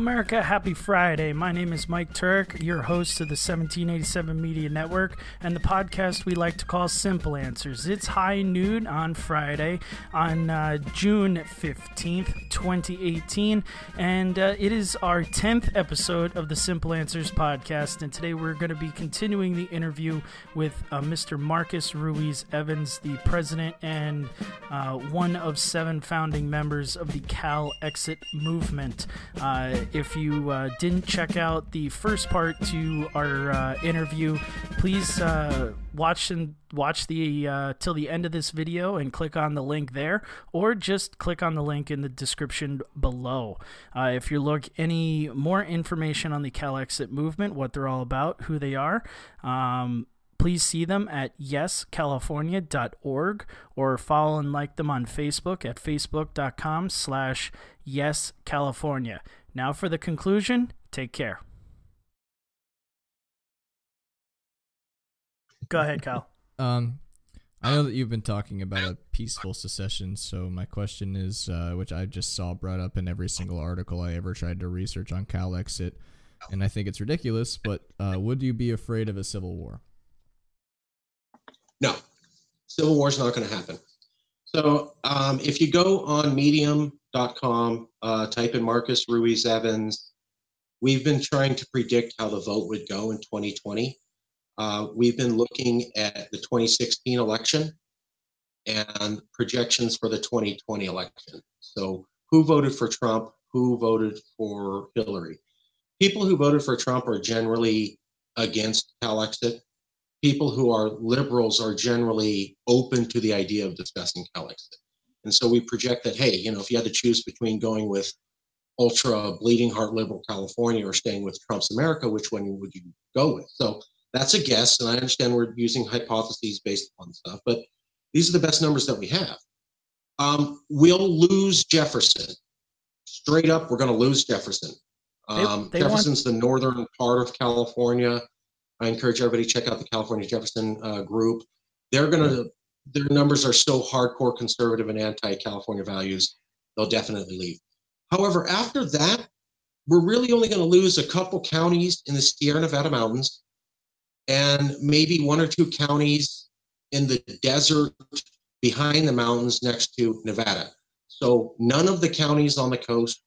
America. Happy Friday. My name is Mike Turk, your host of the 1787 Media Network and the podcast we like to call Simple Answers. It's high noon on Friday on uh, June 15th, 2018, and uh, it is our 10th episode of the Simple Answers podcast. And today we're going to be continuing the interview with uh, Mr. Marcus Ruiz Evans, the president and uh, one of seven founding members of the Cal Exit movement. Uh, if you uh, didn't check out the first part to our uh, interview, please uh, watch and watch the uh, till the end of this video and click on the link there, or just click on the link in the description below. Uh, if you look any more information on the Cal Exit movement, what they're all about, who they are. Um, please see them at yescalifornia.org or follow and like them on facebook at facebook.com slash yescalifornia now for the conclusion take care go ahead kyle Um, I know that you've been talking about a peaceful secession, so my question is, uh, which I just saw brought up in every single article I ever tried to research on Cal Exit, and I think it's ridiculous, but uh, would you be afraid of a civil war? No, civil war is not going to happen. So um, if you go on medium.com, uh, type in Marcus Ruiz Evans, we've been trying to predict how the vote would go in 2020. Uh, we've been looking at the 2016 election and projections for the 2020 election. So who voted for Trump? Who voted for Hillary? People who voted for Trump are generally against Calexit people who are liberals are generally open to the idea of discussing Calexit. And so we project that, hey, you know, if you had to choose between going with ultra bleeding heart liberal California or staying with Trump's America, which one would you go with? So that's a guess. And I understand we're using hypotheses based upon stuff, but these are the best numbers that we have. Um, we'll lose Jefferson. Straight up, we're going to lose Jefferson. Um, they want- Jefferson's the northern part of California. I encourage everybody to check out the California Jefferson uh, group. They're going to, their numbers are so hardcore conservative and anti California values, they'll definitely leave. However, after that, we're really only going to lose a couple counties in the Sierra Nevada mountains and maybe one or two counties in the desert behind the mountains next to Nevada. So none of the counties on the coast,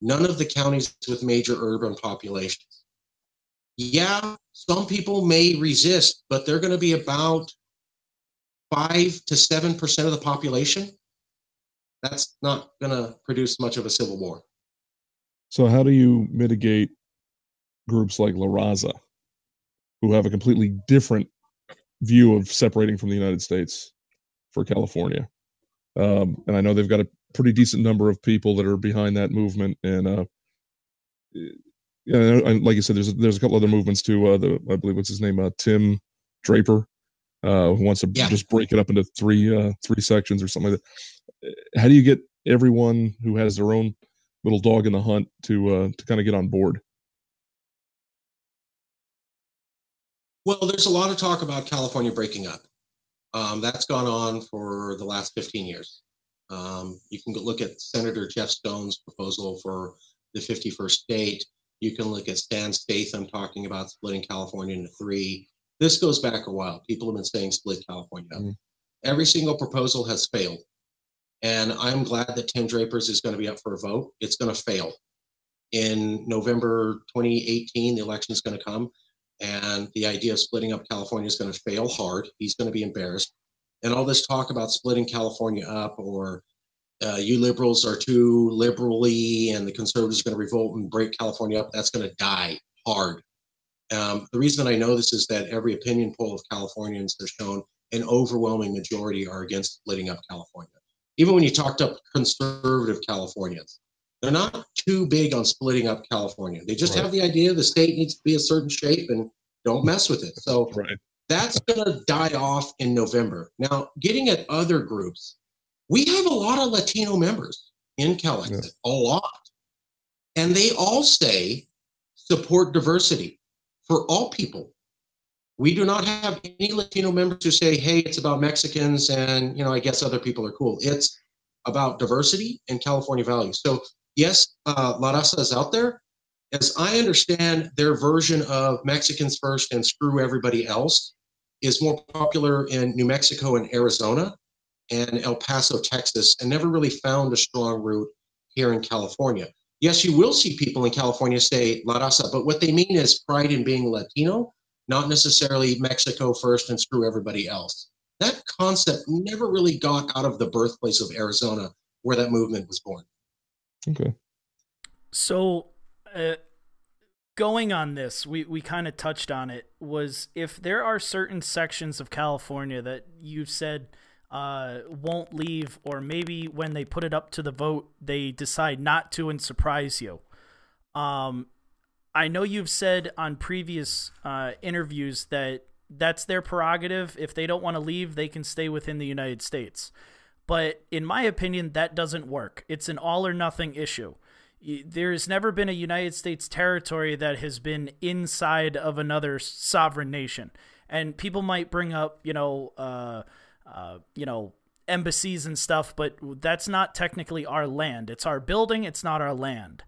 none of the counties with major urban populations yeah, some people may resist, but they're going to be about five to seven percent of the population. That's not going to produce much of a civil war. So, how do you mitigate groups like La Raza, who have a completely different view of separating from the United States for California? Um, and I know they've got a pretty decent number of people that are behind that movement. And uh, and like you said, there's there's a couple other movements too. Uh, the I believe what's his name, uh, Tim Draper, uh, who wants to Yeah. just break it up into three uh, three sections or something like that. How do you get everyone who has their own little dog in the hunt to uh, to kind of get on board? Well, there's a lot of talk about California breaking up. Um, that's gone on for the last 15 years. Um, you can go look at Senator Jeff Stone's proposal for the 51st state. You can look at Stan Statham talking about splitting California into three. This goes back a while. People have been saying split California up. Mm. Every single proposal has failed. And I'm glad that Tim Draper's is going to be up for a vote. It's going to fail. In November 2018, the election is going to come and the idea of splitting up California is going to fail hard. He's going to be embarrassed. And all this talk about splitting California up or uh, you liberals are too liberally and the conservatives are going to revolt and break California up, that's going to die hard. Um, the reason I know this is that every opinion poll of Californians has shown an overwhelming majority are against splitting up California. Even when you talked up conservative Californians, they're not too big on splitting up California. They just Right. have the idea the state needs to be a certain shape and don't mess with it. So Right. that's going to die off in November. Now, getting at other groups, we have a lot of Latino members in Calexit, Yeah. a lot. And they all say support diversity for all people. We do not have any Latino members who say, hey, it's about Mexicans and, you know, I guess other people are cool. It's about diversity and California values. So, yes, uh, La Raza is out there, as I understand, their version of Mexicans First and Screw Everybody Else is more popular in New Mexico and Arizona and El Paso, Texas, and never really found a strong root here in California. Yes, you will see people in California say La Raza, but what they mean is pride in being Latino, not necessarily Mexico first and screw everybody else. That concept never really got out of the birthplace of Arizona where that movement was born. Okay. So, uh, going on this, we, we kind of touched on it, was if there are certain sections of California that you've said uh, won't leave, or maybe when they put it up to the vote, they decide not to and surprise you. Um, I know you've said on previous uh, interviews that that's their prerogative. If they don't want to leave, they can stay within the United States. But in my opinion, that doesn't work. It's an all or nothing issue. There's never been a United States territory that has been inside of another sovereign nation. And people might bring up, you know, uh, uh, you know, embassies and stuff, but that's not technically our land. It's our building. It's not our land.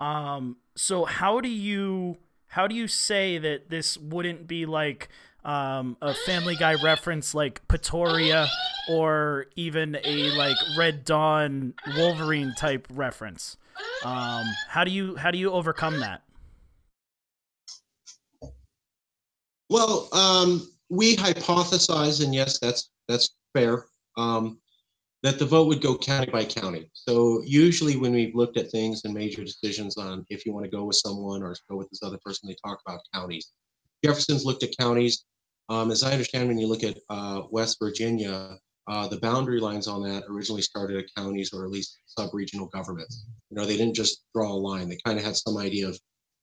Um, so how do you how do you say that this wouldn't be like um, a Family Guy reference like Petoria or even a like Red Dawn Wolverine type reference? Um, how do you how do you overcome that? Well, um, we hypothesize, and yes, that's that's fair. Um, that the vote would go county by county. So usually when we've looked at things and major decisions on if you want to go with someone or go with this other person, they talk about counties. Jefferson's looked at counties. Um, as I understand, when you look at uh, West Virginia, uh, the boundary lines on that originally started at counties or at least sub-regional governments. You know, they didn't just draw a line. They kind of had some idea of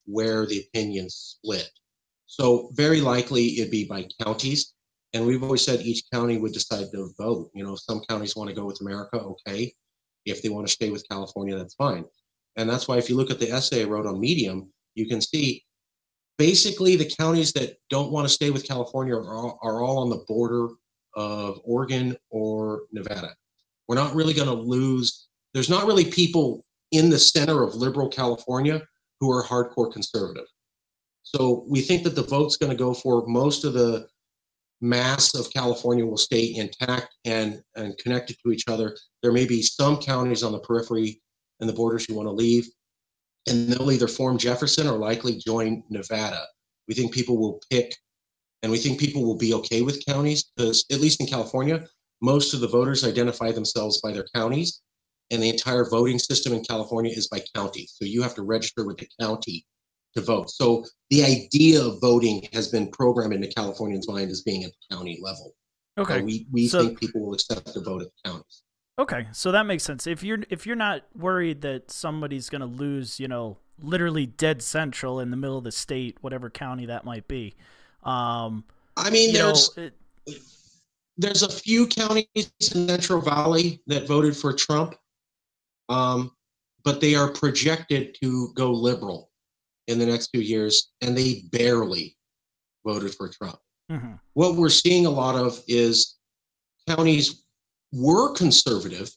where the opinions split. So very likely it'd be by counties. And we've always said each county would decide to vote. You know, if some counties want to go with America, okay. If they want to stay with California, that's fine. And that's why if you look at the essay I wrote on Medium, you can see basically the counties that don't want to stay with California are all, are all on the border of Oregon or Nevada. We're not really going to lose, there's not really people in the center of liberal California who are hardcore conservative. So we think that the vote's going to go for most of the mass of California will stay intact and, and connected to each other. There may be some counties on the periphery and the borders who want to leave, and they'll either form Jefferson or likely join Nevada. We think people will pick, and we think people will be okay with counties because, at least in California, most of the voters identify themselves by their counties, and the entire voting system in California is by county. So you have to register with the county to vote. So the idea of voting has been programmed into Californians' mind as being at the county level. Okay. So we we So- think people will accept the vote at the counties. Okay, so that makes sense. If you're if you're not worried that somebody's going to lose, you know, literally dead central in the middle of the state, whatever county that might be, um, I mean, you know, there's it, there's a few counties in Central Valley that voted for Trump, um, but they are projected to go liberal in the next few years, and they barely voted for Trump. mhm. what we're seeing a lot of is counties were conservative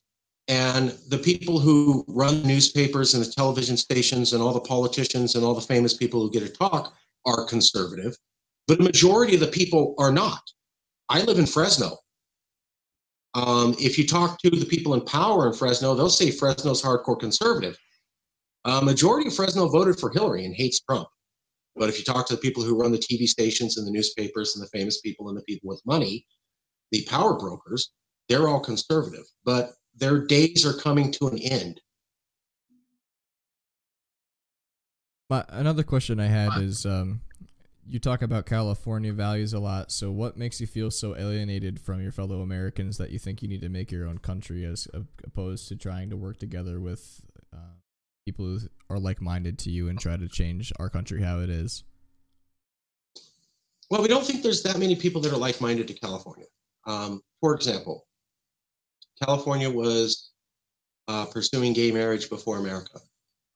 and the people who run newspapers and the television stations and all the politicians and all the famous people who get to talk are conservative but a majority of the people are not i live in fresno um, if you talk to the people in power in fresno they'll say fresno's hardcore conservative a majority of fresno voted for hillary and hates trump but if you talk to the people who run the TV stations and the newspapers and the famous people and the people with money, the power brokers, they're all conservative. But their days are coming to an end. My another question I had is um, you talk about California values a lot. So what makes you feel so alienated from your fellow Americans that you think you need to make your own country as opposed to trying to work together with uh, people who are like-minded to you and try to change our country how it is? Well, we don't think there's that many people that are like minded to California. Um, for example, California was uh, pursuing gay marriage before America.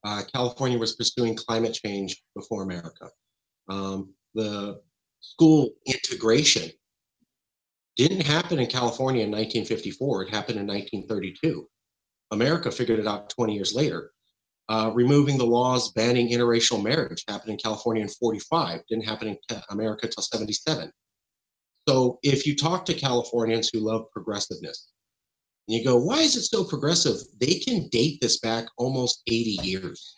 Uh, California was pursuing climate change before America. Um, the school integration didn't happen in California in 1954, it happened in 1932. America figured it out 20 years later. Uh, removing the laws banning interracial marriage happened in California in 45, didn't happen in America until 77. So if you talk to Californians who love progressiveness, and you go, why is it so progressive? They can date this back almost 80 years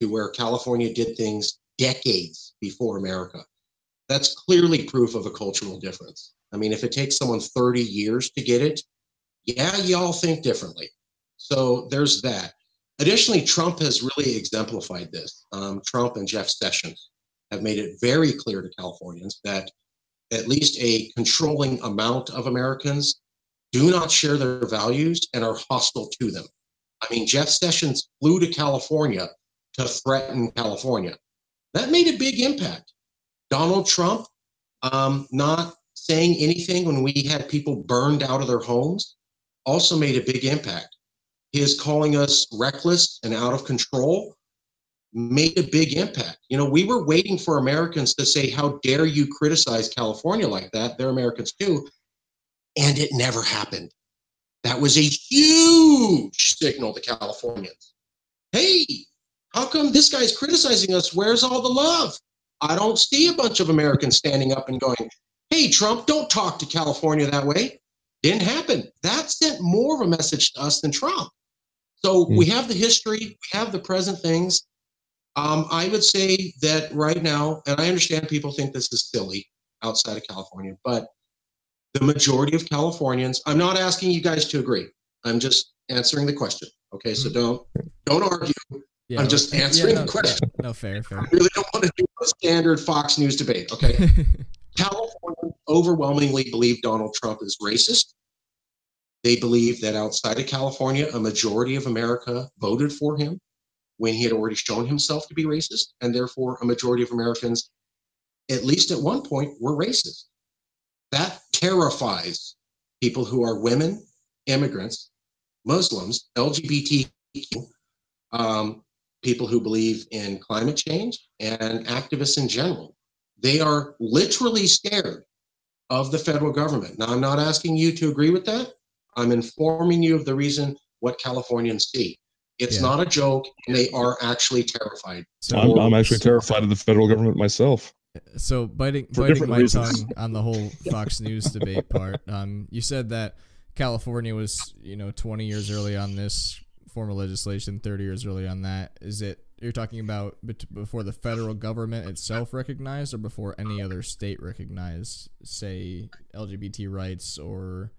to where California did things decades before America. That's clearly proof of a cultural difference. I mean, if it takes someone 30 years to get it, yeah, y'all think differently. So there's that. Additionally, Trump has really exemplified this. Um, Trump and Jeff Sessions have made it very clear to Californians that at least a controlling amount of Americans do not share their values and are hostile to them. I mean, Jeff Sessions flew to California to threaten California. That made a big impact. Donald Trump um, not saying anything when we had people burned out of their homes also made a big impact. His calling us reckless and out of control made a big impact. You know, we were waiting for Americans to say, How dare you criticize California like that? They're Americans too. And it never happened. That was a huge signal to Californians. Hey, how come this guy's criticizing us? Where's all the love? I don't see a bunch of Americans standing up and going, Hey, Trump, don't talk to California that way. Didn't happen. That sent more of a message to us than Trump. So mm-hmm. we have the history, we have the present things. Um, I would say that right now, and I understand people think this is silly outside of California, but the majority of Californians, I'm not asking you guys to agree. I'm just answering the question. Okay, so mm-hmm. don't don't argue. Yeah, I'm just answering yeah, no, the question. No, fair, fair. I really don't want to do a standard Fox News debate. Okay, Californians overwhelmingly believe Donald Trump is racist. They believe that outside of California, a majority of America voted for him when he had already shown himself to be racist, and therefore a majority of Americans, at least at one point, were racist. That terrifies people who are women, immigrants, Muslims, LGBTQ, um, people who believe in climate change, and activists in general. They are literally scared of the federal government. Now, I'm not asking you to agree with that. I'm informing you of the reason what Californians see. It's yeah. not a joke, and they are actually terrified. So I'm, I'm actually terrified of the federal government myself. So biting biting my reasons. tongue on the whole Fox News debate part. Um, you said that California was you know 20 years early on this form of legislation, 30 years early on that. Is it you're talking about before the federal government itself recognized, or before any other state recognized, say LGBT rights or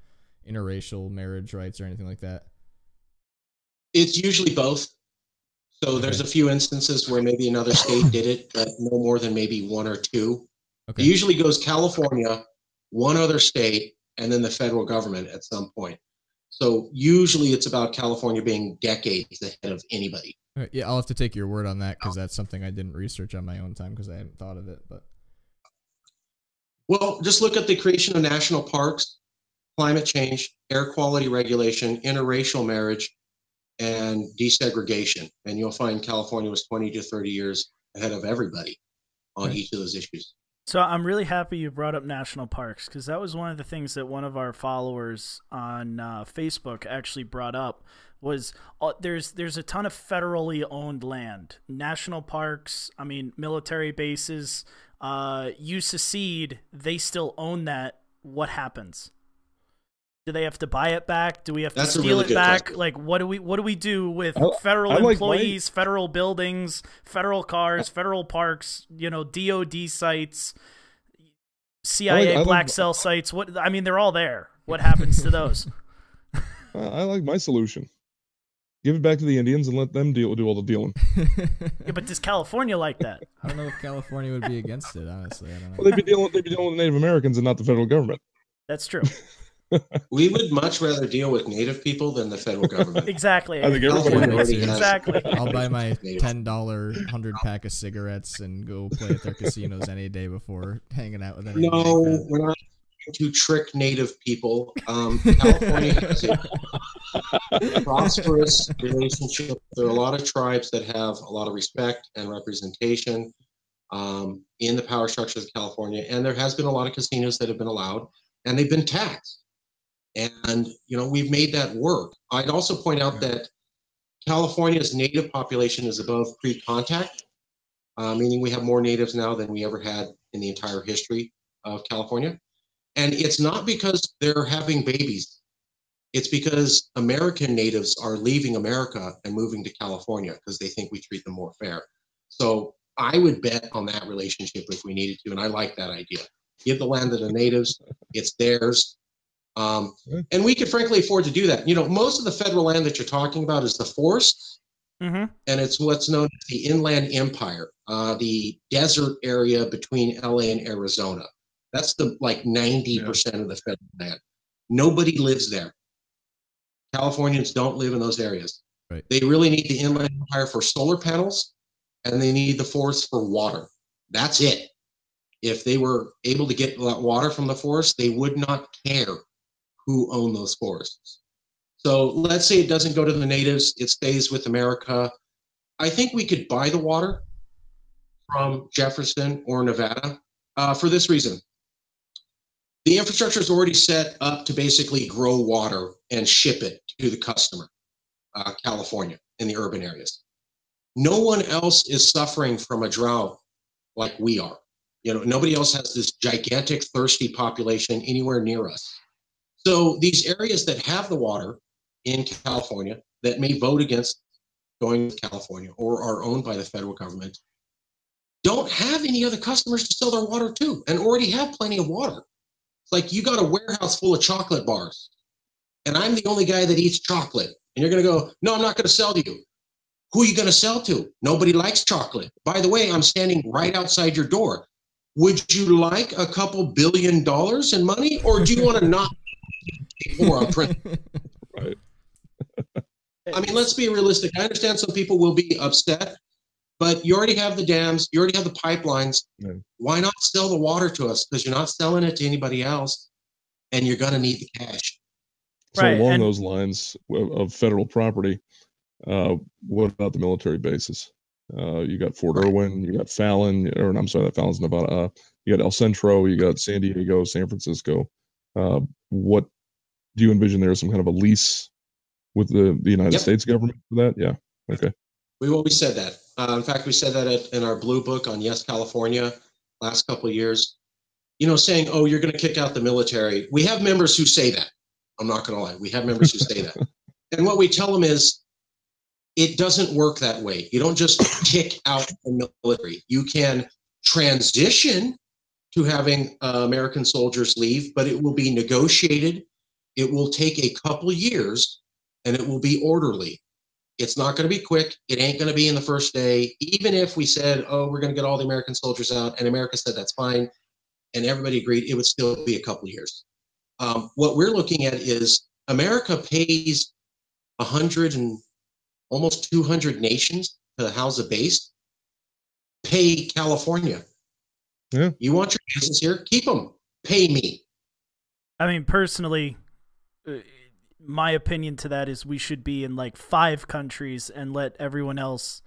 interracial marriage rights or anything like that? It's usually both. So okay. there's a few instances where maybe another state did it, but no more than maybe one or two. Okay. It usually goes California, one other state, and then the federal government at some point. So usually it's about California being decades ahead of anybody. Right, yeah, I'll have to take your word on that because that's something I didn't research on my own time because I hadn't thought of it. But well, just look at the creation of national parks, climate change, air quality regulation, interracial marriage, and desegregation. And you'll find California was 20 to 30 years ahead of everybody on right. each of those issues. So I'm really happy you brought up national parks because that was one of the things that one of our followers on uh, Facebook actually brought up was uh, there's there's a ton of federally owned land, national parks. I mean, military bases. Uh, you secede, they still own that. What happens? Do they have to buy it back? Do we have to That's steal really it back? Question. Like, what do we what do we do with I, federal I like employees, my... federal buildings, federal cars, federal parks? You know, DoD sites, CIA like, black like... cell sites. What I mean, they're all there. What happens to those? I like my solution. Give it back to the Indians and let them deal do all the dealing. yeah, but does California like that? I don't know if California would be against it. Honestly, I don't know. Well, they'd be dealing. They'd be dealing with Native Americans and not the federal government. That's true we would much rather deal with native people than the federal government. Exactly. I think everybody exactly. I'll buy my ten dollar hundred pack of cigarettes and go play at their casinos any day before hanging out with them. No, we're not to trick native people. Um, California has a prosperous relationship. There are a lot of tribes that have a lot of respect and representation um, in the power structures of California, and there has been a lot of casinos that have been allowed, and they've been taxed. And, you know, we've made that work. I'd also point out that California's native population is above pre-contact, uh, meaning we have more natives now than we ever had in the entire history of California. And it's not because they're having babies. It's because American natives are leaving America and moving to California because they think we treat them more fair. So I would bet on that relationship if we needed to, and I like that idea. Give the land to the natives; it's theirs, um, and we could frankly afford to do that. You know, most of the federal land that you're talking about is the forest, Mm-hmm. and it's what's known as the Inland Empire, uh, the desert area between LA and Arizona. That's the like 90% of the federal land. Nobody lives there. Californians don't live in those areas. Right. They really need the Inland Empire for solar panels and they need the forest for water. That's it. If they were able to get that water from the forest, they would not care who own those forests. So let's say it doesn't go to the natives, it stays with America. I think we could buy the water from Jefferson or Nevada uh, for this reason. The infrastructure is already set up to basically grow water and ship it to the customer, uh, California, in the urban areas. No one else is suffering from a drought like we are. You know, nobody else has this gigantic thirsty population anywhere near us. So these areas that have the water in California that may vote against going to California or are owned by the federal government don't have any other customers to sell their water to and already have plenty of water. It's like you got a warehouse full of chocolate bars and I'm the only guy that eats chocolate. And you're going to go, no, I'm not going to sell to you. Who are you going to sell to? Nobody likes chocolate. By the way, I'm standing right outside your door. Would you like a couple billion dollars in money or do you want to not more on print? Right. I mean, let's be realistic. I understand some people will be upset, but you already have the dams, you already have the pipelines. Yeah. Why not sell the water to us? Because you're not selling it to anybody else, and you're going to need the cash. So Right, along and- those lines of, of federal property, uh, what about the military bases? Uh, you got Fort Right. Irwin, you got Fallon, or I'm sorry, that Fallon's Nevada. Uh, you got El Centro, you got San Diego, San Francisco. Uh, what do you envision there? Some kind of a lease with the, the United Yep. States government for that? Yeah. Okay. We've always said that. Uh, in fact, we said that at, in our blue book on Yes California last couple of years. You know, saying, "Oh, you're going to kick out the military." We have members who say that. I'm not going to lie. We have members who say that, and what we tell them is, it doesn't work that way. You don't just kick out the military. You can transition to having uh, American soldiers leave, but it will be negotiated. It will take a couple years, and it will be orderly. It's not going to be quick. It ain't going to be in the first day. Even if we said, oh, we're going to get all the American soldiers out, and America said that's fine, and everybody agreed, it would still be a couple years. Um, what we're looking at is America pays 100 and almost 200 nations to house a base. Pay California. Yeah. You want your business here? Keep them. Pay me. I mean, personally, uh, my opinion to that is we should be in like five countries and let everyone else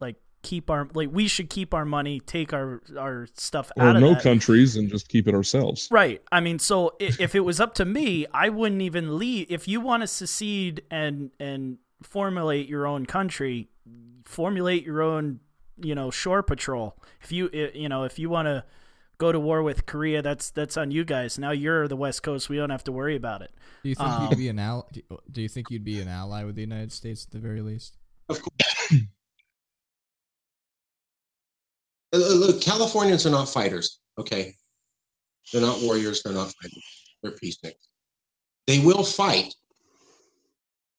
like keep our like we should keep our money, take our our stuff Or out of no that. countries and just keep it ourselves. Right. I mean, so i- if it was up to me, I wouldn't even leave. If you want to secede and and formulate your own country, formulate your own, you know, shore patrol. If you you know, if you want to go to war with Korea, that's that's on you guys. Now you're the West Coast. We don't have to worry about it. Do you think Um, you'd be an ally? Do you think you'd be an ally with the United States at the very least? Of course. Uh, Look, Californians are not fighters, okay? They're not warriors, they're not fighters. They're peacemakers. They will fight,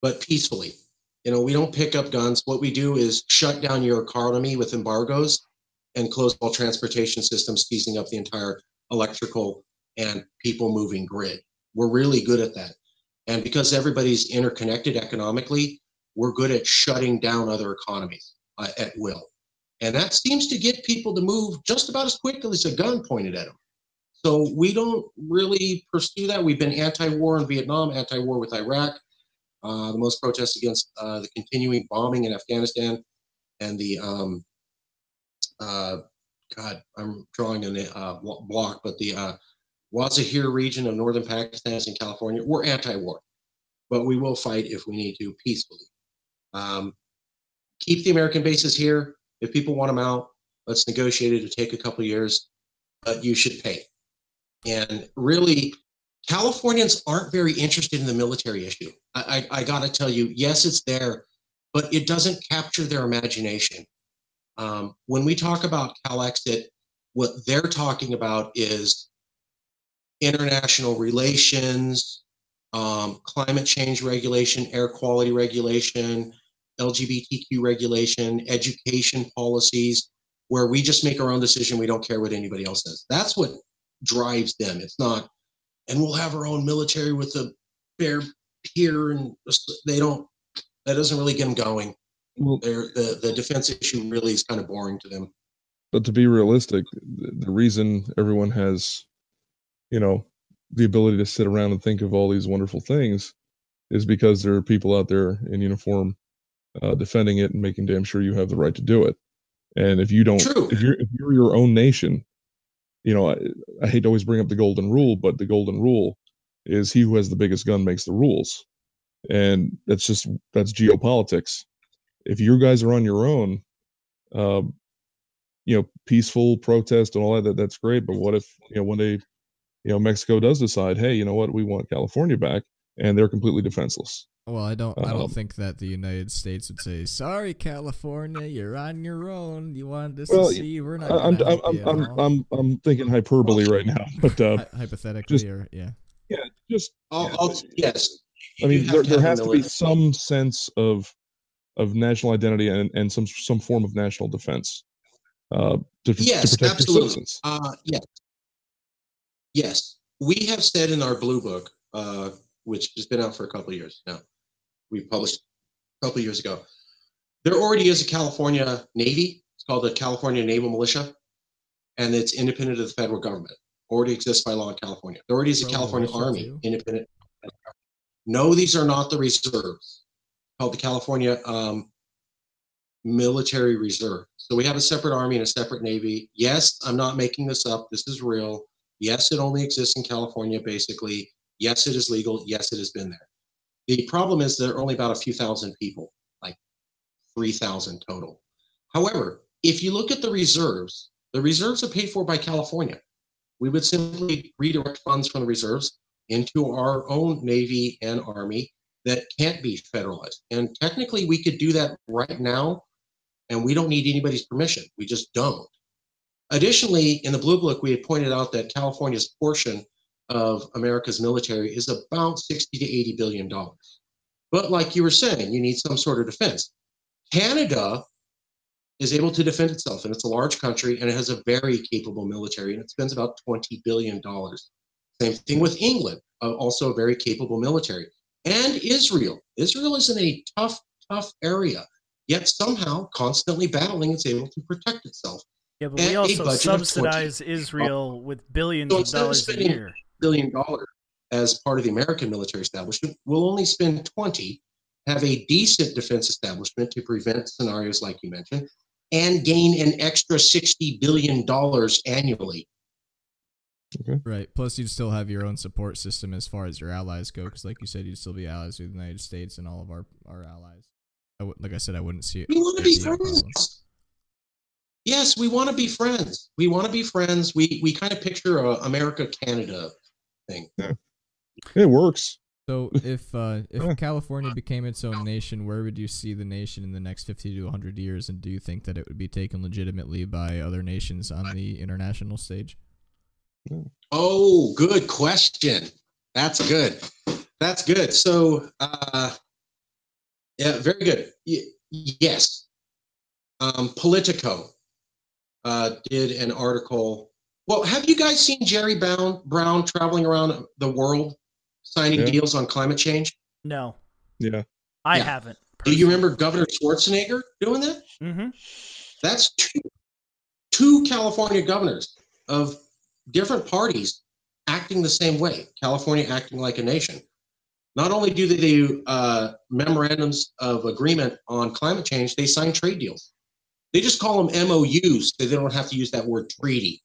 but peacefully. You know, we don't pick up guns. What we do is shut down your economy with embargoes and close all transportation systems, seizing up the entire electrical and people moving grid. We're really good at that. And because everybody's interconnected economically, we're good at shutting down other economies uh, at will. And that seems to get people to move just about as quickly as a gun pointed at them. So we don't really pursue that. We've been anti war in Vietnam, anti war with Iraq, the most protests against uh, the continuing bombing in Afghanistan, and the, um, uh, God, I'm drawing a uh, block, but the uh, Wazahir region of northern Pakistan and California. We're anti war, but we will fight if we need to peacefully. Um, keep the American bases here. If people want them out, let's negotiate it. It'll take a couple years, but you should pay. And really, Californians aren't very interested in the military issue. I, I, I got to tell you, yes, it's there, but it doesn't capture their imagination. Um, when we talk about CalExit, what they're talking about is international relations, um, climate change regulation, air quality regulation, LGBTQ regulation, education policies, where we just make our own decision. We don't care what anybody else says. That's what drives them. It's not, and we'll have our own military with a fair peer, and they don't. That doesn't really get them going. Well, They're, the the defense issue really is kind of boring to them. but to be realistic, the, the reason everyone has, you know, the ability to sit around and think of all these wonderful things is because there are people out there in uniform uh, defending it and making damn sure you have the right to do it. And if you don't, True. if you're if you're your own nation, you know, I, I hate to always bring up the golden rule, but the golden rule is he who has the biggest gun makes the rules, and that's just that's geopolitics. If you guys are on your own, um, you know, peaceful protest and all that, that, that's great. But what if, you know, one day, you know, Mexico does decide, hey, you know what, we want California back, and they're completely defenseless. Well, I don't. I Um, don't think that the United States would say, "Sorry, California, you're on your own. You want this Well, to see? We're not." I- I'm, I'm, I'm, I'm. I'm, I'm thinking hyperbole right now, but uh, Hy- hypothetically, just- or yeah. yeah, just I'll, yeah, I'll, yes. I mean, there, there has to be some sense of of national identity and, and some some form of national defense uh, to, to Yes, protect your absolutely. citizens. Uh, yes. Yes. We have said in our blue book, uh, which has been out for a couple of years now, we published a couple of years ago. There already is a California Navy. It's called the California Naval Militia, and it's independent of the federal government. Already exists by law in California. There already is a California Army, too. independent. No, these are not the reserves. Called the California um, Military Reserve. So we have a separate army and a separate navy. Yes, I'm not making this up. This is real. Yes, it only exists in California, basically. Yes, it is legal. Yes, it has been there. The problem is there are only about a few thousand people, like 3,000 total. However, if you look at the reserves, the reserves are paid for by California. We would simply redirect funds from the reserves into our own Navy and Army that can't be federalized. And technically, we could do that right now, and we don't need anybody's permission. We just don't. Additionally, in the Blue Book, we had pointed out that California's portion of America's military is about 60 to 80 billion dollars. But like you were saying, you need some sort of defense. Canada is able to defend itself, and it's a large country, and it has a very capable military, and it spends about 20 billion dollars. Same thing with England, uh, also a very capable military, and Israel. Israel is in a tough, tough area, yet somehow constantly battling, it's able to protect itself. Yeah, but we also budget of 20 subsidize Israel with billions So of instead of dollars a year. Billion dollars as part of the American military establishment. We'll only spend 20, have a decent defense establishment to prevent scenarios like you mentioned, and gain an extra 60 billion dollars annually. Right. Plus, you'd still have your own support system as far as your allies go, because, like you said, you'd still be allies with the United States and all of our our allies. I w- like I said, I wouldn't see it. We want to be being problem. friends. Yes, we want to be friends. We want to be friends. We we kind of picture uh, a America Canada thing. It works. So, if uh, if California became its own nation, where would you see the nation in the next fifty to hundred years? And do you think that it would be taken legitimately by other nations on the international stage? Oh, good question. That's good. That's good. So, uh, yeah, very good. Y- yes. Um, Politico uh, did an article. Well, have you guys seen Jerry Brown, Brown traveling around the world signing Yeah. deals on climate change? No, Yeah. I Yeah. haven't. Do you remember Governor Schwarzenegger doing that? hmm That's two, two California governors of different parties acting the same way. California acting like a nation. Not only do they do uh, memorandums of agreement on climate change, they sign trade deals. They just call them MOUs, so they don't have to use that word treaty.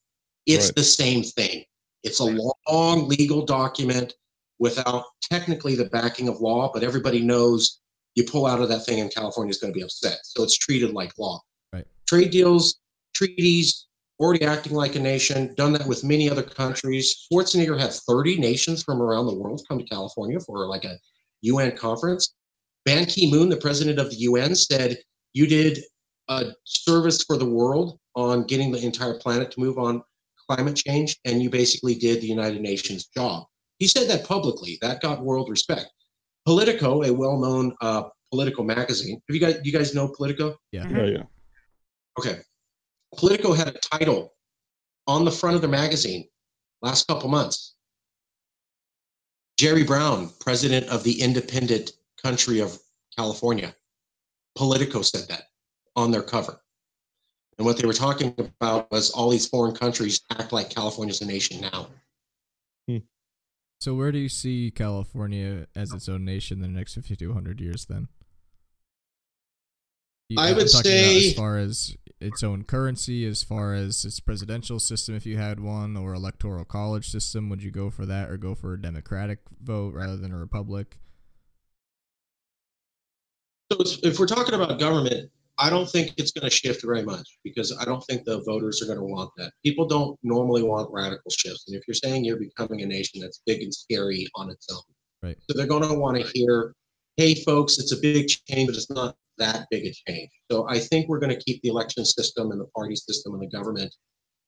It's Right. the same thing. It's a long legal document without technically the backing of law, but everybody knows you pull out of that thing and California is going to be upset. So it's treated like law. Right. Trade deals, treaties, already acting like a nation, done that with many other countries. Schwarzenegger had 30 nations from around the world come to California for like a UN conference. Ban Ki moon, the president of the UN, said, You did a service for the world on getting the entire planet to move on climate change, and you basically did the United Nations job. He said that publicly. That got world respect. Politico, a well-known uh, political magazine. Have you guys you guys know Politico? Yeah. Yeah, yeah. Okay. Politico had a title on the front of the magazine last couple months. Jerry Brown, president of the independent country of California. Politico said that on their cover. And what they were talking about was all these foreign countries act like California's a nation now. Hmm. So where do you see California as its own nation in the next 50 to 100 years then? You- I would say- as far as its own currency, as far as its presidential system, if you had one, or electoral college system, would you go for that or go for a democratic vote rather than a republic? So if we're talking about government, I don't think it's going to shift very much because I don't think the voters are going to want that. People don't normally want radical shifts. And if you're saying you're becoming a nation that's big and scary on its own, Right. so they're going to want to hear, hey, folks, it's a big change, but it's not that big a change. So I think we're going to keep the election system and the party system and the government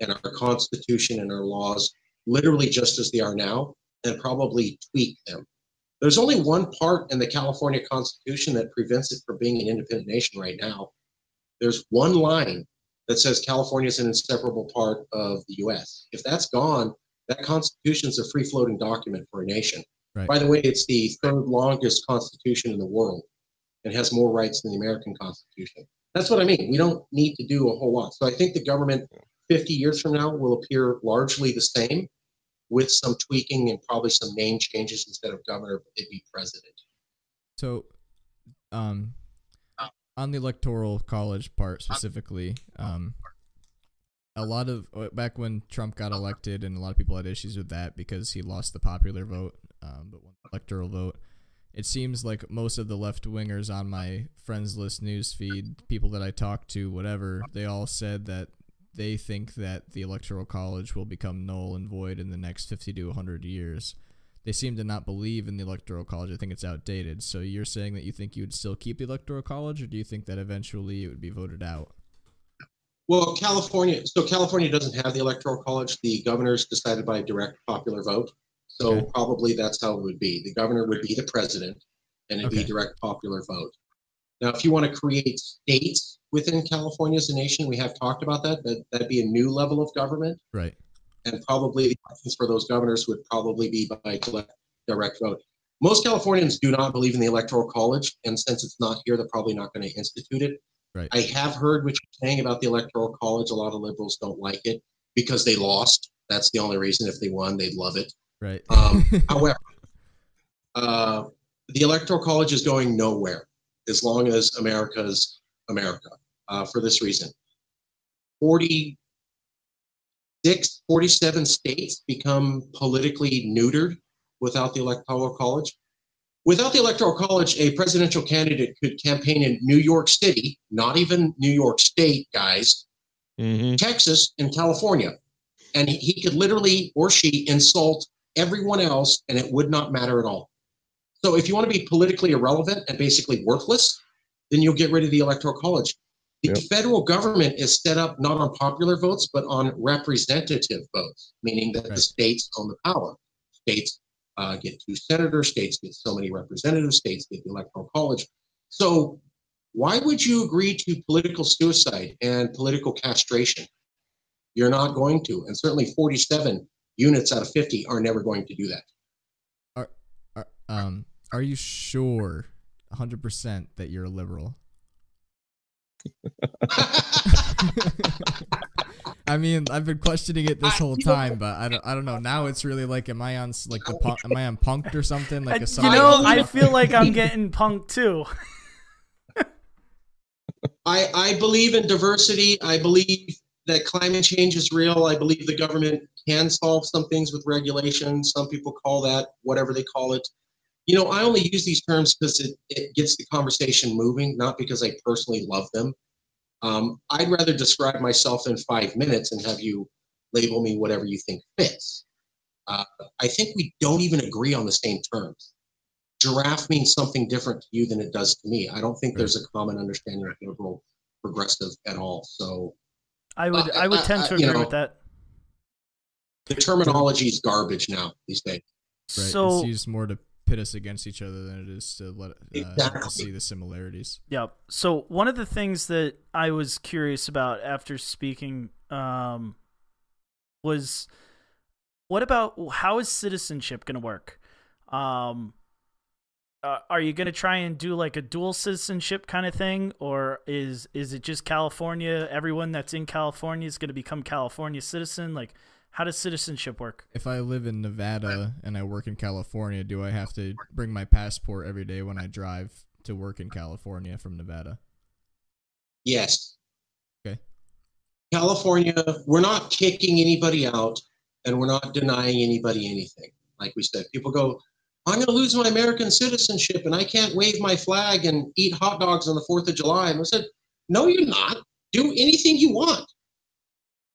and our constitution and our laws literally just as they are now and probably tweak them. There's only one part in the California Constitution that prevents it from being an independent nation right now. There's one line that says California is an inseparable part of the U.S. If that's gone, that Constitution is a free floating document for a nation. Right. By the way, it's the third longest Constitution in the world and has more rights than the American Constitution. That's what I mean. We don't need to do a whole lot. So I think the government 50 years from now will appear largely the same with some tweaking and probably some name changes instead of governor, it'd be president. So, um, on the electoral college part specifically, um, a lot of uh, back when Trump got elected, and a lot of people had issues with that because he lost the popular vote, um, but won the electoral vote. It seems like most of the left wingers on my friends list news feed, people that I talk to, whatever, they all said that they think that the electoral college will become null and void in the next 50 to 100 years they seem to not believe in the electoral college. I think it's outdated. So you're saying that you think you would still keep the electoral college, or do you think that eventually it would be voted out? Well, California, so California doesn't have the electoral college. The governor's decided by direct popular vote. So Okay. probably that's how it would be. The governor would be the president and it'd Okay. be direct popular vote. Now, if you want to create states within California as a nation, we have talked about that, that that'd be a new level of government. Right. and probably the options for those governors would probably be by direct, direct vote. Most Californians do not believe in the electoral college, and since it's not here, they're probably not going to institute it. Right. I have heard what you're saying about the electoral college. A lot of liberals don't like it because they lost. That's the only reason. If they won, they'd love it. Right. Um, however, uh, the electoral college is going nowhere as long as America's America. Uh, for this reason, 46, 47 states become politically neutered without the electoral college. Without the electoral college, a presidential candidate could campaign in New York City, not even New York State, guys, Mm-hmm. Texas and California. And he, he could literally or she insult everyone else and it would not matter at all. So if you want to be politically irrelevant and basically worthless, then you'll get rid of the electoral college. The Yep. federal government is set up not on popular votes, but on representative votes, meaning that Right. the states own the power. States uh, get two senators, states get so many representatives, states get the electoral college. So why would you agree to political suicide and political castration? You're not going to. And certainly 47 units out of 50 are never going to do that. Are, um, are you sure, 100% that you're a liberal? I mean, I've been questioning it this whole time, but I don't, I don't know. Now it's really like, am I on like the punk, am I on punked or something? Like a you know, I- I feel like I'm getting punked too. I, I believe in diversity. I believe that climate change is real. I believe the government can solve some things with regulation. Some people call that whatever they call it. You know, I only use these terms because it, it gets the conversation moving, not because I personally love them. Um, I'd rather describe myself in five minutes and have you label me whatever you think fits. Uh, I think we don't even agree on the same terms. Giraffe means something different to you than it does to me. I don't think there's a common understanding of liberal progressive at all. So I would Uh, I would uh, tend uh, to agree know, with that. the terminology is garbage now these days. Right. So it's used more to pit us against each other than it is to let uh, Exactly. see the similarities. Yeah. So one of the things that I was curious about after speaking um, was what about how is citizenship going to work? Um, uh, are you going to try and do like a dual citizenship kind of thing, or is is it just California? Everyone that's in California is going to become California citizen. Like, how does citizenship work? If I live in Nevada and I work in California, do I have to bring my passport every day when I drive to work in California from Nevada? Yes. Okay. California, we're not kicking anybody out and we're not denying anybody anything. Like we said, people go, I'm going to lose my American citizenship and I can't wave my flag and eat hot dogs on the 4th of July. And I said, No, you're not. Do anything you want.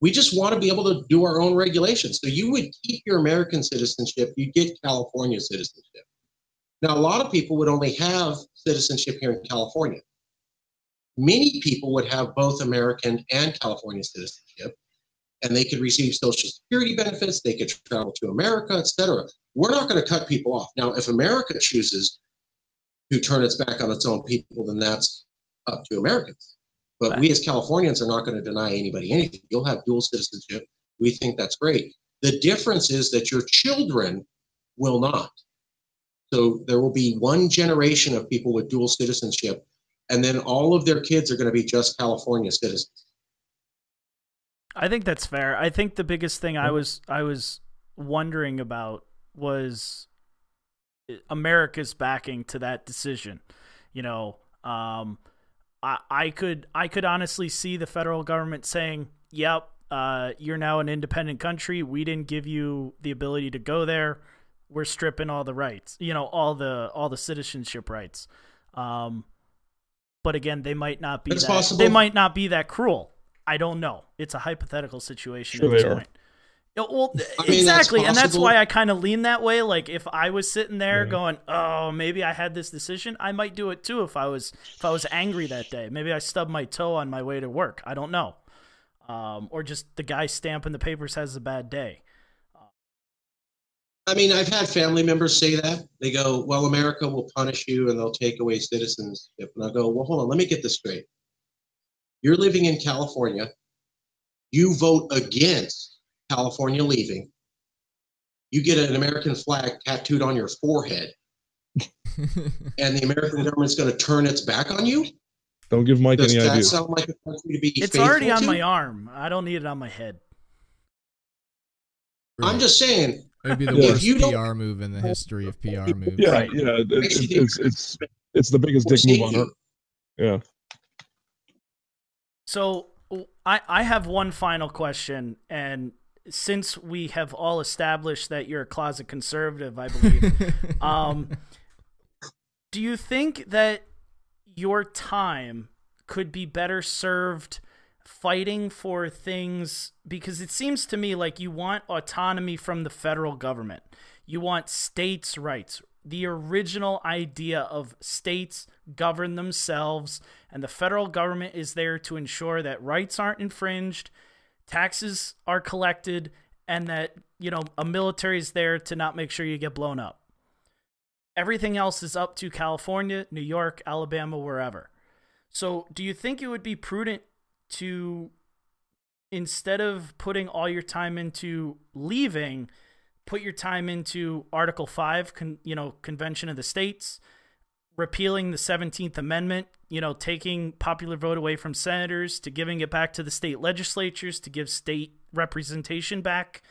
We just want to be able to do our own regulations. So you would keep your American citizenship, you get California citizenship. Now, a lot of people would only have citizenship here in California many people would have both American and California citizenship, and they could receive Social Security benefits. They could travel to America, etc. We're not going to cut people off. Now, if America chooses to turn its back on its own people, then that's up to Americans. But we as Californians are not going to deny anybody anything. You'll have dual citizenship. We think that's great. The difference is that your children will not. So there will be one generation of people with dual citizenship and then all of their kids are going to be just California citizens. I think that's fair. I think the biggest thing I was I was wondering about was America's backing to that decision. You know, um, I I could I could honestly see the federal government saying, "Yep, uh, you're now an independent country. We didn't give you the ability to go there. We're stripping all the rights. You know, all the all the citizenship rights." Um, but again, they might not be that, possible. they might not be that cruel. I don't know. It's a hypothetical situation Sure at this they are. Well, I mean, that's exactly, and that's why I kind of lean that way. Like if I was sitting there Yeah. going, "Oh, maybe I had this decision," I might do it too. If I was if I was angry that day, maybe I stubbed my toe on my way to work. I don't know, um, or just the guy stamping the papers has a bad day. I mean, I've had family members say that. They go, Well, America will punish you and they'll take away citizenship. And I go, Well, hold on, let me get this straight. You're living in California. You vote against California leaving. You get an American flag tattooed on your forehead, and the American government's going to turn its back on you? Don't give Mike Does any that ideas. sound like a country to be It's already on to? my arm. I don't need it on my head. I'm just saying, It'd be the Yeah. worst you PR move in the history of PR moves. Yeah, Right. yeah. it- It's, it's it's it's the biggest dick move on earth. Yeah. So I I have one final question, and since we have all established that you're a closet conservative, I believe. um, do you think that your time could be better served fighting for things because it seems to me like you want autonomy from the federal government you want states rights the original idea of states govern themselves and the federal government is there to ensure that rights aren't infringed taxes are collected and that you know a military is there to not make sure you get blown up everything else is up to California, New York, Alabama, wherever. So, do you think it would be prudent to instead of putting all your time into leaving, put your time into Article 5, con, you know, Convention of the States, repealing the 17th Amendment, you know, taking popular vote away from senators to giving it back to the state legislatures to give state representation back?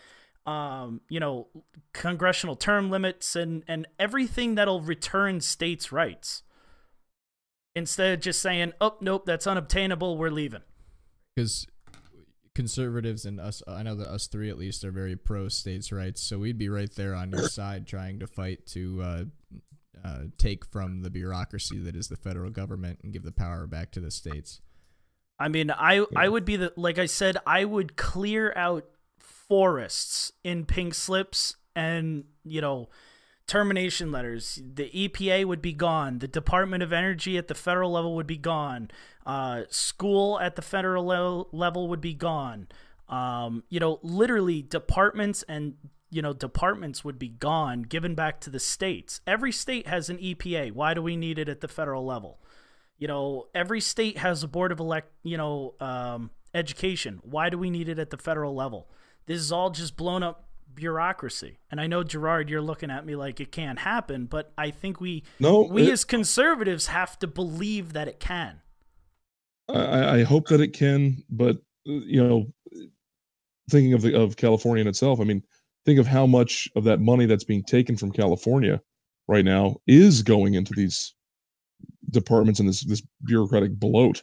um, you know, congressional term limits and and everything that'll return states' rights. Instead of just saying, "Oh, nope, that's unobtainable. We're leaving." because conservatives and us i know that us three at least are very pro states rights so we'd be right there on your side trying to fight to uh, uh, take from the bureaucracy that is the federal government and give the power back to the states. I mean, I I would be the like I said, I would clear out forests in pink slips and you know termination letters. The EPA would be gone. The Department of Energy at the federal level would be gone. Uh, school at the federal level, level would be gone. Um, you know, literally departments and you know departments would be gone, given back to the states. Every state has an EPA. Why do we need it at the federal level? You know, every state has a board of elect. You know, um, education. Why do we need it at the federal level? This is all just blown up bureaucracy. And I know Gerard, you're looking at me like it can't happen, but I think we No, we it- as conservatives have to believe that it can. I, I hope that it can, but uh, you know, thinking of the of California in itself, I mean, think of how much of that money that's being taken from California right now is going into these departments and this this bureaucratic bloat,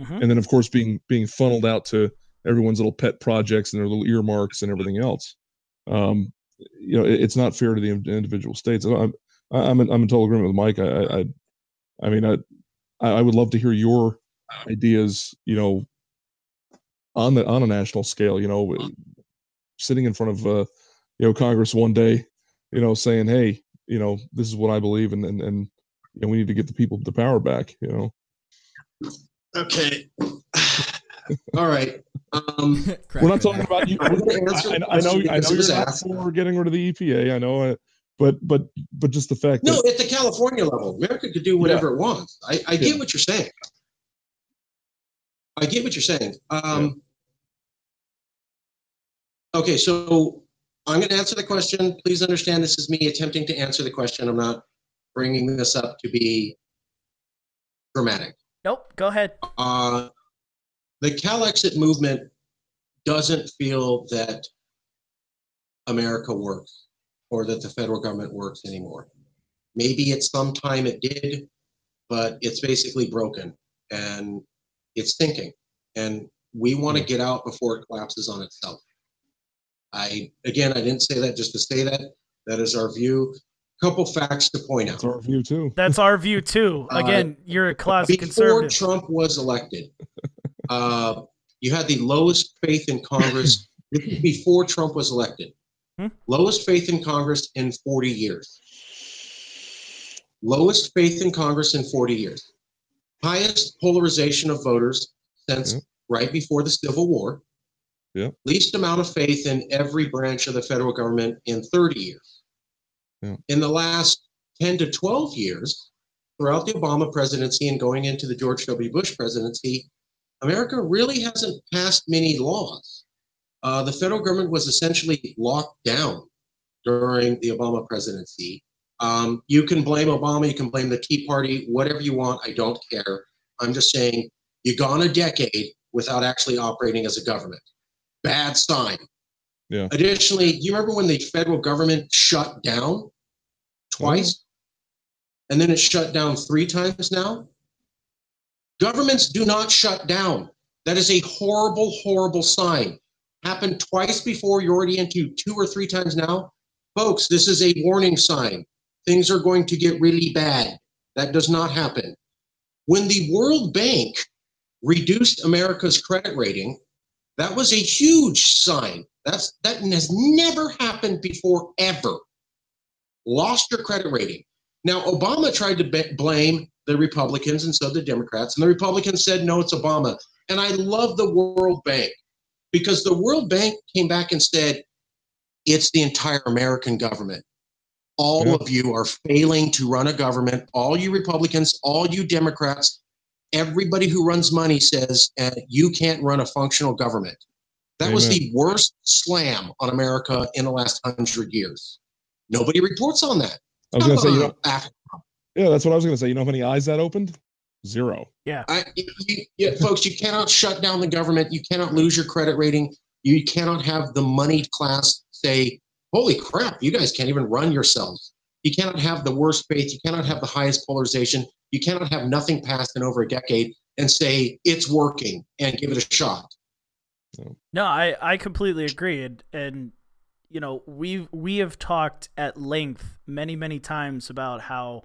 Mhm. and then of course being being funneled out to everyone's little pet projects and their little earmarks and everything else. Um, you know, it, it's not fair to the individual states. I'm I'm in, I'm in total agreement with Mike. I I, I- mean, I I I would love to hear your ideas, you know, on the on a national scale, you know, sitting in front of uh, you know Congress one day, you know, saying, "Hey, you know, this is what I believe, and and and you know, we need to get the people the power back." You know, Okay. All right. Um, we're not talking about you. I, I'm gonna answer I, know, I know you're not asked. for getting rid of the EPA. I know, uh, but but but just the fact No, that at the California level, America could do whatever it wants. I, I get Yeah. what you're saying. I get what you're saying. Um, Okay, so I'm going to answer the question. Please understand this is me attempting to answer the question. I'm not bringing this up to be dramatic. Nope, go ahead. Uh, the CalExit movement doesn't feel that America works or that the federal government works anymore. Maybe at some time it did, but it's basically broken and it's thinking. And we want to get out before it collapses on itself. I, again, I didn't say that just to say that. That is our view. Couple facts to point out. it's our view too. That's our view too. Uh, Again, you're a closet before conservative. Trump was elected, uh, you had the lowest faith in Congress. before Trump was elected. Hmm. Lowest faith in Congress in 40 years. Lowest faith in Congress in 40 years. Highest polarization of voters since Yeah. right before the Civil War. Yeah. Least amount of faith in every branch of the federal government in 30 years. Yeah. In the last 10 to 12 years, throughout the Obama presidency and going into the George W. Bush presidency, America really hasn't passed many laws. Uh, the federal government was essentially locked down during the Obama presidency. Um, you can blame Obama, you can blame the Tea Party, whatever you want. I don't care. I'm just saying you've gone a decade without actually operating as a government. Bad sign. Yeah. Additionally, do you remember when the federal government shut down twice? Mm-hmm. And then it shut down three times now? Governments do not shut down. That is a horrible, horrible sign. Happened twice before, you're already into two or three times now. Folks, this is a warning sign. Things are going to get really bad. That does not happen. When the World Bank reduced America's credit rating, that was a huge sign. That's that has never happened before ever. Lost your credit rating. Now Obama tried to be- blame the Republicans and so the Democrats, and the Republicans said no, it's Obama. And I love the World Bank because the World Bank came back and said it's the entire American government. All Yeah. of you are failing to run a government. All you Republicans, all you Democrats, everybody who runs money says uh, you can't run a functional government. That was the worst slam on America in the last hundred years. Nobody reports on that. I was going to say, you know, yeah, that's what I was going to say. You know how many eyes that opened? Zero. I, you, you, folks, you cannot shut down the government. You cannot lose your credit rating. You cannot have the moneyed class say, "Holy crap, you guys can't even run yourselves." You cannot have the worst faith. You cannot have the highest polarization. You cannot have nothing passed in over a decade and say it's working and give it a shot. No, I, I completely agree. And, and, you know we we have talked at length many many times about how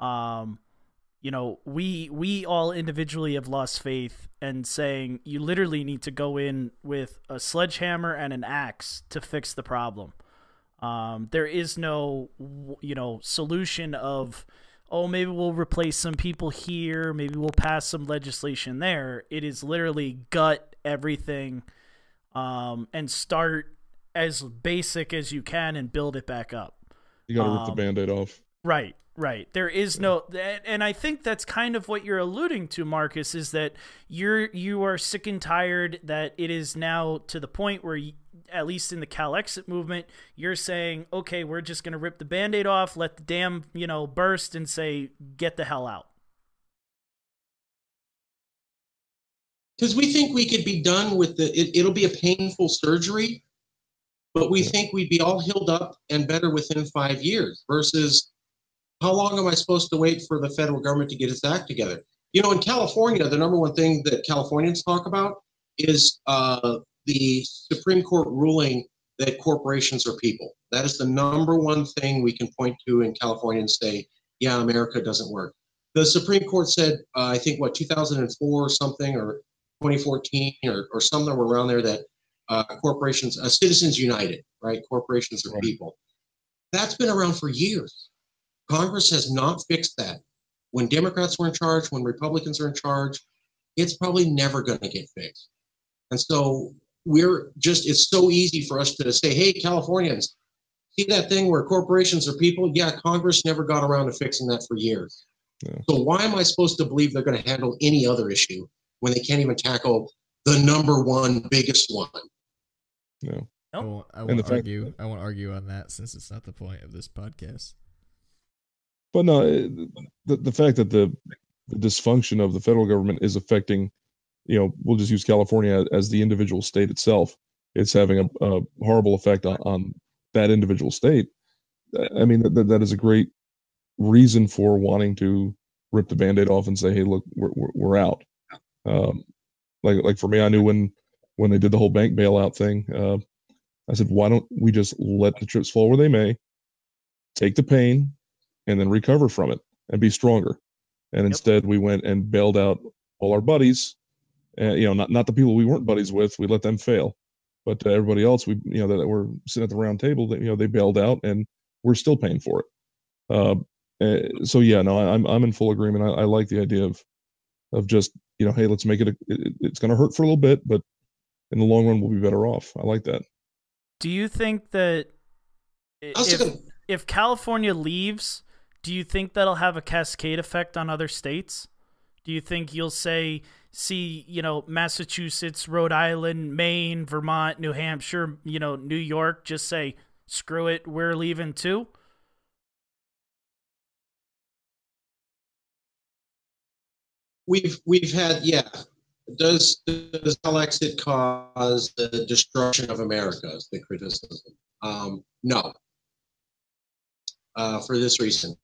um you know we we all individually have lost faith and saying you literally need to go in with a sledgehammer and an axe to fix the problem um there is no you know solution of oh maybe we'll replace some people here maybe we'll pass some legislation there it is literally gut everything um and start as basic as you can and build it back up. You got to rip Um, the band-aid off. Right, right. There is no and I think that's kind of what you're alluding to Marcus is that you're you are sick and tired that it is now to the point where you, at least in the CalExit movement, you're saying, "Okay, we're just going to rip the band-aid off, let the dam, you know, burst and say get the hell out." because we think we could be done with the it, it'll be a painful surgery but we think we'd be all healed up and better within five years versus how long am i supposed to wait for the federal government to get its act together you know in california the number one thing that californians talk about is uh, the supreme court ruling that corporations are people that is the number one thing we can point to in california and say yeah america doesn't work the supreme court said uh, i think what 2004 or something or 2014 or, or somewhere around there that uh, corporations, uh, Citizens United, right? Corporations are people. That's been around for years. Congress has not fixed that. When Democrats were in charge, when Republicans are in charge, it's probably never going to get fixed. And so we're just, it's so easy for us to say, hey, Californians, see that thing where corporations are people? Yeah, Congress never got around to fixing that for years. Yeah. So why am I supposed to believe they're going to handle any other issue when they can't even tackle the number one biggest one? No. I won't, I won't fact- argue. I won't argue on that since it's not the point of this podcast. But no, the the fact that the, the dysfunction of the federal government is affecting, you know, we'll just use California as the individual state itself. It's having a, a horrible effect on, on that individual state. I mean, that, that is a great reason for wanting to rip the band-aid off and say, "Hey, look, we're we're, out." Um, like like for me, I knew when when they did the whole bank bailout thing. Uh, I said, "Why don't we just let the chips fall where they may, take the pain, and then recover from it and be stronger?" And instead, we went and bailed out all our buddies. Uh, you know, not not the people we weren't buddies with. We let them fail, but uh, everybody else, we you know that were sitting at the round table, that you know they bailed out, and we're still paying for it. Uh, uh, so yeah, no, I- I'm I'm in full agreement. I, I like the idea of of just you know, hey, let's make it. A, it it's going to hurt for a little bit, but in the long run, we'll be better off. I like that. Do you think that i- I was if, gonna- if California leaves, do you think that'll have a cascade effect on other states? Do you think you'll say, see, you know, Massachusetts, Rhode Island, Maine, Vermont, New Hampshire, you know, New York, just say, screw it, we're leaving too? We've we've had yeah. Does does CalExit cause the destruction of America? Is the criticism? Um, no. Uh, for this reason.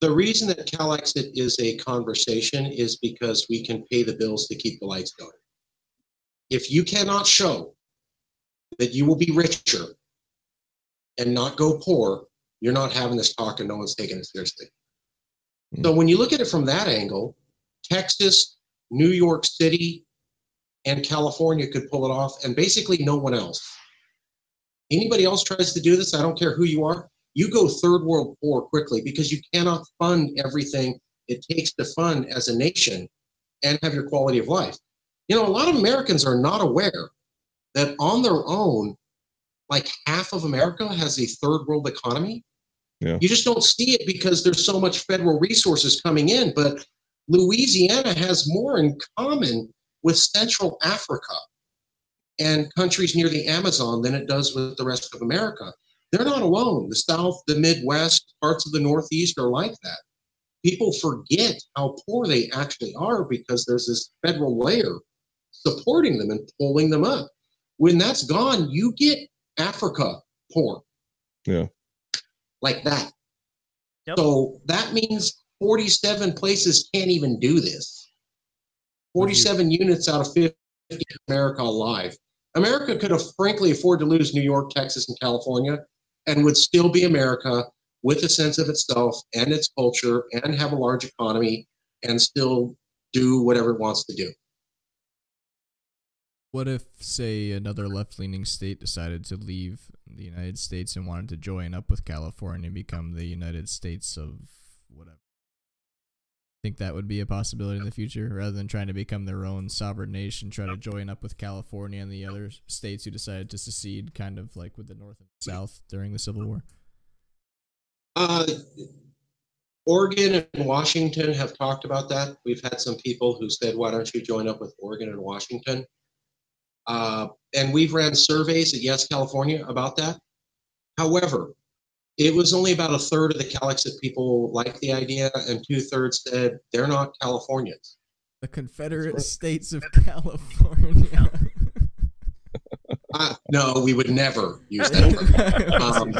The reason that CalExit is a conversation is because we can pay the bills to keep the lights going. If you cannot show that you will be richer and not go poor, you're not having this talk and no one's taking it seriously. Hmm. So when you look at it from that angle, Texas, New York City, and California could pull it off, and basically no one else. Anybody else tries to do this, I don't care who you are, you go third world poor quickly because you cannot fund everything it takes to fund as a nation and have your quality of life. You know, a lot of Americans are not aware that on their own, like half of America has a third world economy. Yeah. You just don't see it because there's so much federal resources coming in, but Louisiana has more in common with Central Africa and countries near the Amazon than it does with the rest of America. They're not alone. The South, the Midwest, parts of the Northeast are like that. People forget how poor they actually are because there's this federal layer supporting them and pulling them up. When that's gone, you get Africa poor. Yeah. Like that. Yep. So that means 47 places can't even do this. 47 units out of 50 America alive. America could have frankly afford to lose New York, Texas, and California and would still be America with a sense of itself and its culture and have a large economy and still do whatever it wants to do. What if, say, another left leaning state decided to leave the United States and wanted to join up with California and become the United States of whatever? Think that would be a possibility in the future rather than trying to become their own sovereign nation, try to join up with California and the other states who decided to secede, kind of like with the North and South during the Civil War? Uh, Oregon and Washington have talked about that. We've had some people who said, why don't you join up with Oregon and Washington? Uh, and we've ran surveys at Yes California about that. However, it was only about a third of the Calexit people liked the idea, and two thirds said they're not Californians. The Confederate States of California. uh, no, we would never use that. um,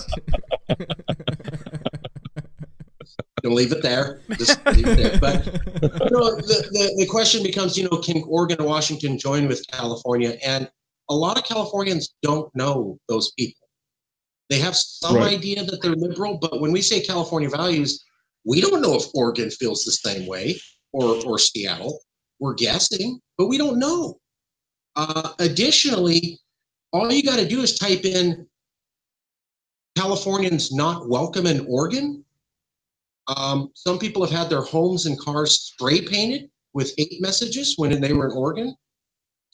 gonna leave it there. Just leave it there. But you know, the, the, the question becomes, you know, can Oregon and Washington join with California? And a lot of Californians don't know those people. They have some right. idea that they're liberal, but when we say California values, we don't know if Oregon feels the same way or or Seattle. We're guessing, but we don't know. Uh, additionally, all you got to do is type in Californians not welcome in Oregon um, some people have had their homes and cars spray painted with hate messages when they were in Oregon.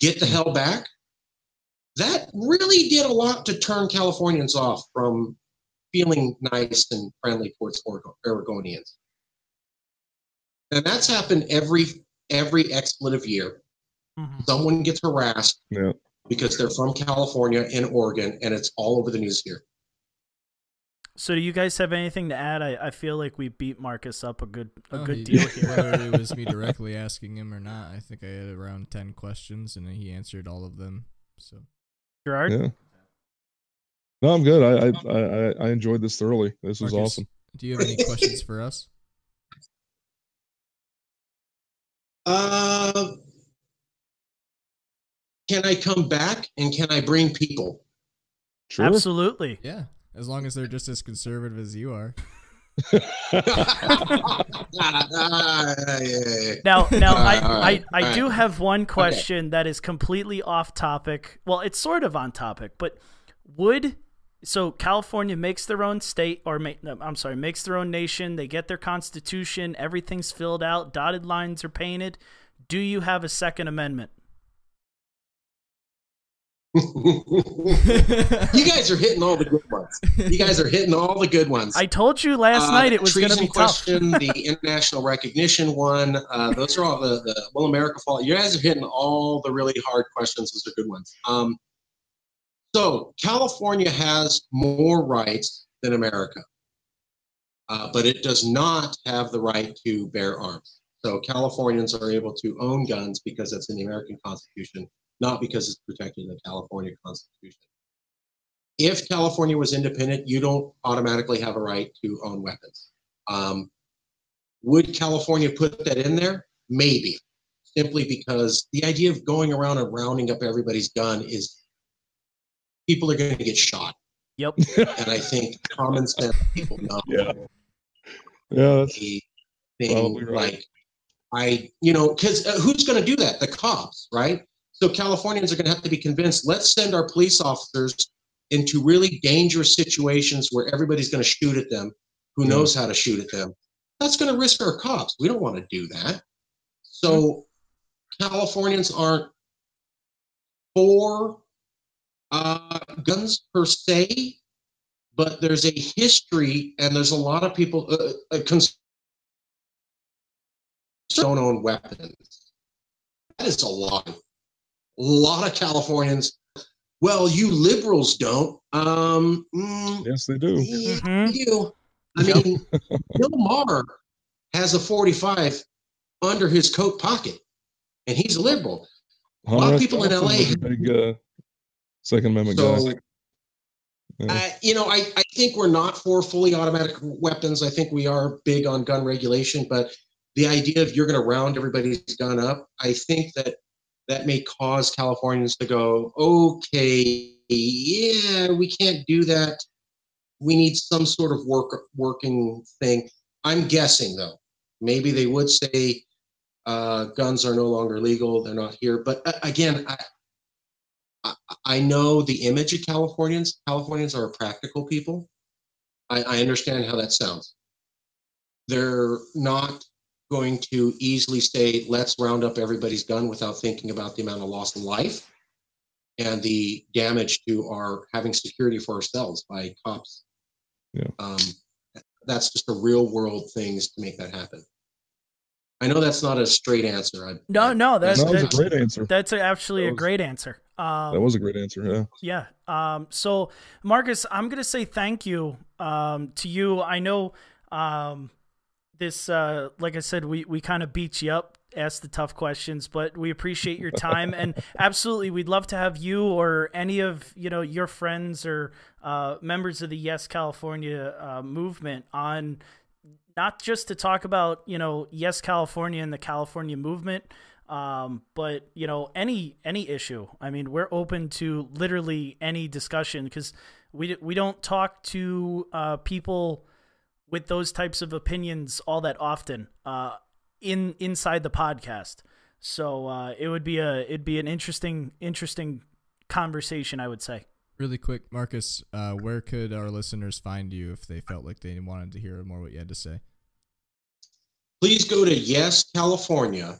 Get the hell back. That really did a lot to turn Californians off from feeling nice and friendly towards Oregonians. And that's happened every every expletive year. Mm-hmm. Someone gets harassed yeah. because they're from California and Oregon, and it's all over the news here. So, do you guys have anything to add? I, I feel like we beat Marcus up a good a oh, good he, deal here. Whether it was me directly asking him or not, I think I had around ten questions and he answered all of them. So, Gerard, yeah. No, I'm good. I I I, I enjoyed this thoroughly. This was Marcus, awesome. Do you have any questions for us? Uh, can I come back and can I bring people? Sure. Absolutely. Yeah. As long as they're just as conservative as you are. now, now I, I, I do have one question okay. that is completely off topic. Well, it's sort of on topic, but would so California makes their own state, or no, I'm sorry, makes their own nation. They get their constitution. Everything's filled out. Dotted lines are painted. Do you have a Second Amendment? You guys are hitting all the good ones. You guys are hitting all the good ones. I told you last uh, night it was going to be question, tough. the international recognition one. Uh, those are all the, the Will America Fall. You guys are hitting all the really hard questions. Those are good ones. Um, so California has more rights than America, uh, but it does not have the right to bear arms. So Californians are able to own guns because that's in the American Constitution not because it's protected in the California Constitution. If California was independent, you don't automatically have a right to own weapons. Um, would California put that in there? Maybe, simply because the idea of going around and rounding up everybody's gun is people are going to get shot. Yep. and I think common sense people know. Yeah. Yeah. That's thing right. like I, you know, because uh, who's going to do that? The cops, right? So Californians are going to have to be convinced let's send our police officers into really dangerous situations where everybody's going to shoot at them who knows how to shoot at them. That's going to risk our cops. We don't want to do that. So Californians aren't for uh, guns per se, but there's a history and there's a lot of people uh, uh, don't own weapons. That is a lie a lot of Californians. Well, you liberals don't. Um, mm, yes, they do. Mm-hmm. You. I mean, Bill Maher has a 45 under his coat pocket, and he's a liberal. A lot of people in LA. Big, uh, Second Amendment so, guys. Yeah. Uh, you know, I, I think we're not for fully automatic weapons. I think we are big on gun regulation, but the idea of you're going to round everybody's gun up, I think that that may cause Californians to go, okay, yeah, we can't do that. We need some sort of work working thing. I'm guessing though, maybe they would say uh, guns are no longer legal; they're not here. But uh, again, I, I I know the image of Californians. Californians are practical people. I, I understand how that sounds. They're not going to easily say, let's round up everybody's gun without thinking about the amount of loss of life and the damage to our having security for ourselves by cops. Yeah. Um, that's just a real world things to make that happen. I know that's not a straight answer. I, No, no, that's that was a great answer. that's actually That a great answer. Um, That was a great answer. Yeah. Yeah. Um, so, Marcus, I'm going to say thank you um, to you. I know um, this, uh, like I said, we, we kind of beat you up, asked the tough questions, but we appreciate your time. and absolutely, we'd love to have you or any of you know your friends or uh, members of the Yes California uh, movement on not just to talk about you know Yes California and the California movement, um, but you know any any issue. I mean, we're open to literally any discussion because we we don't talk to uh, people with those types of opinions all that often uh, in inside the podcast. So uh, it would be a it'd be an interesting interesting conversation, I would say. Really quick, Marcus, uh, where could our listeners find you if they felt like they wanted to hear more what you had to say? please go to Yes California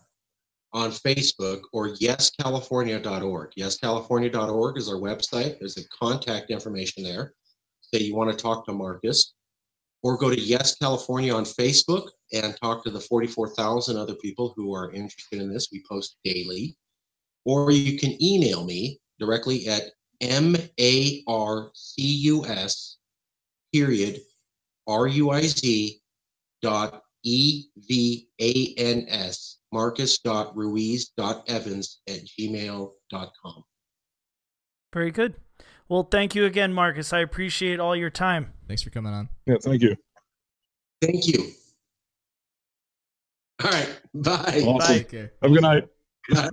on Facebook or yescalifornia.org. Yescalifornia.org is our website. There's a contact information there. Say you want to talk to Marcus, or go to Yes California on Facebook and talk to the 44,000 other people who are interested in this. We post daily. Or you can email me directly at M A R C U S period R U I Z dot E V A N S Marcus dot Ruiz dot Evans at gmail.com. Very good. Well, thank you again, Marcus. I appreciate all your time. Thanks for coming on. Yeah. Thank you. Thank you. All right. Bye. Awesome. Bye. Take care. Have a good night. Bye.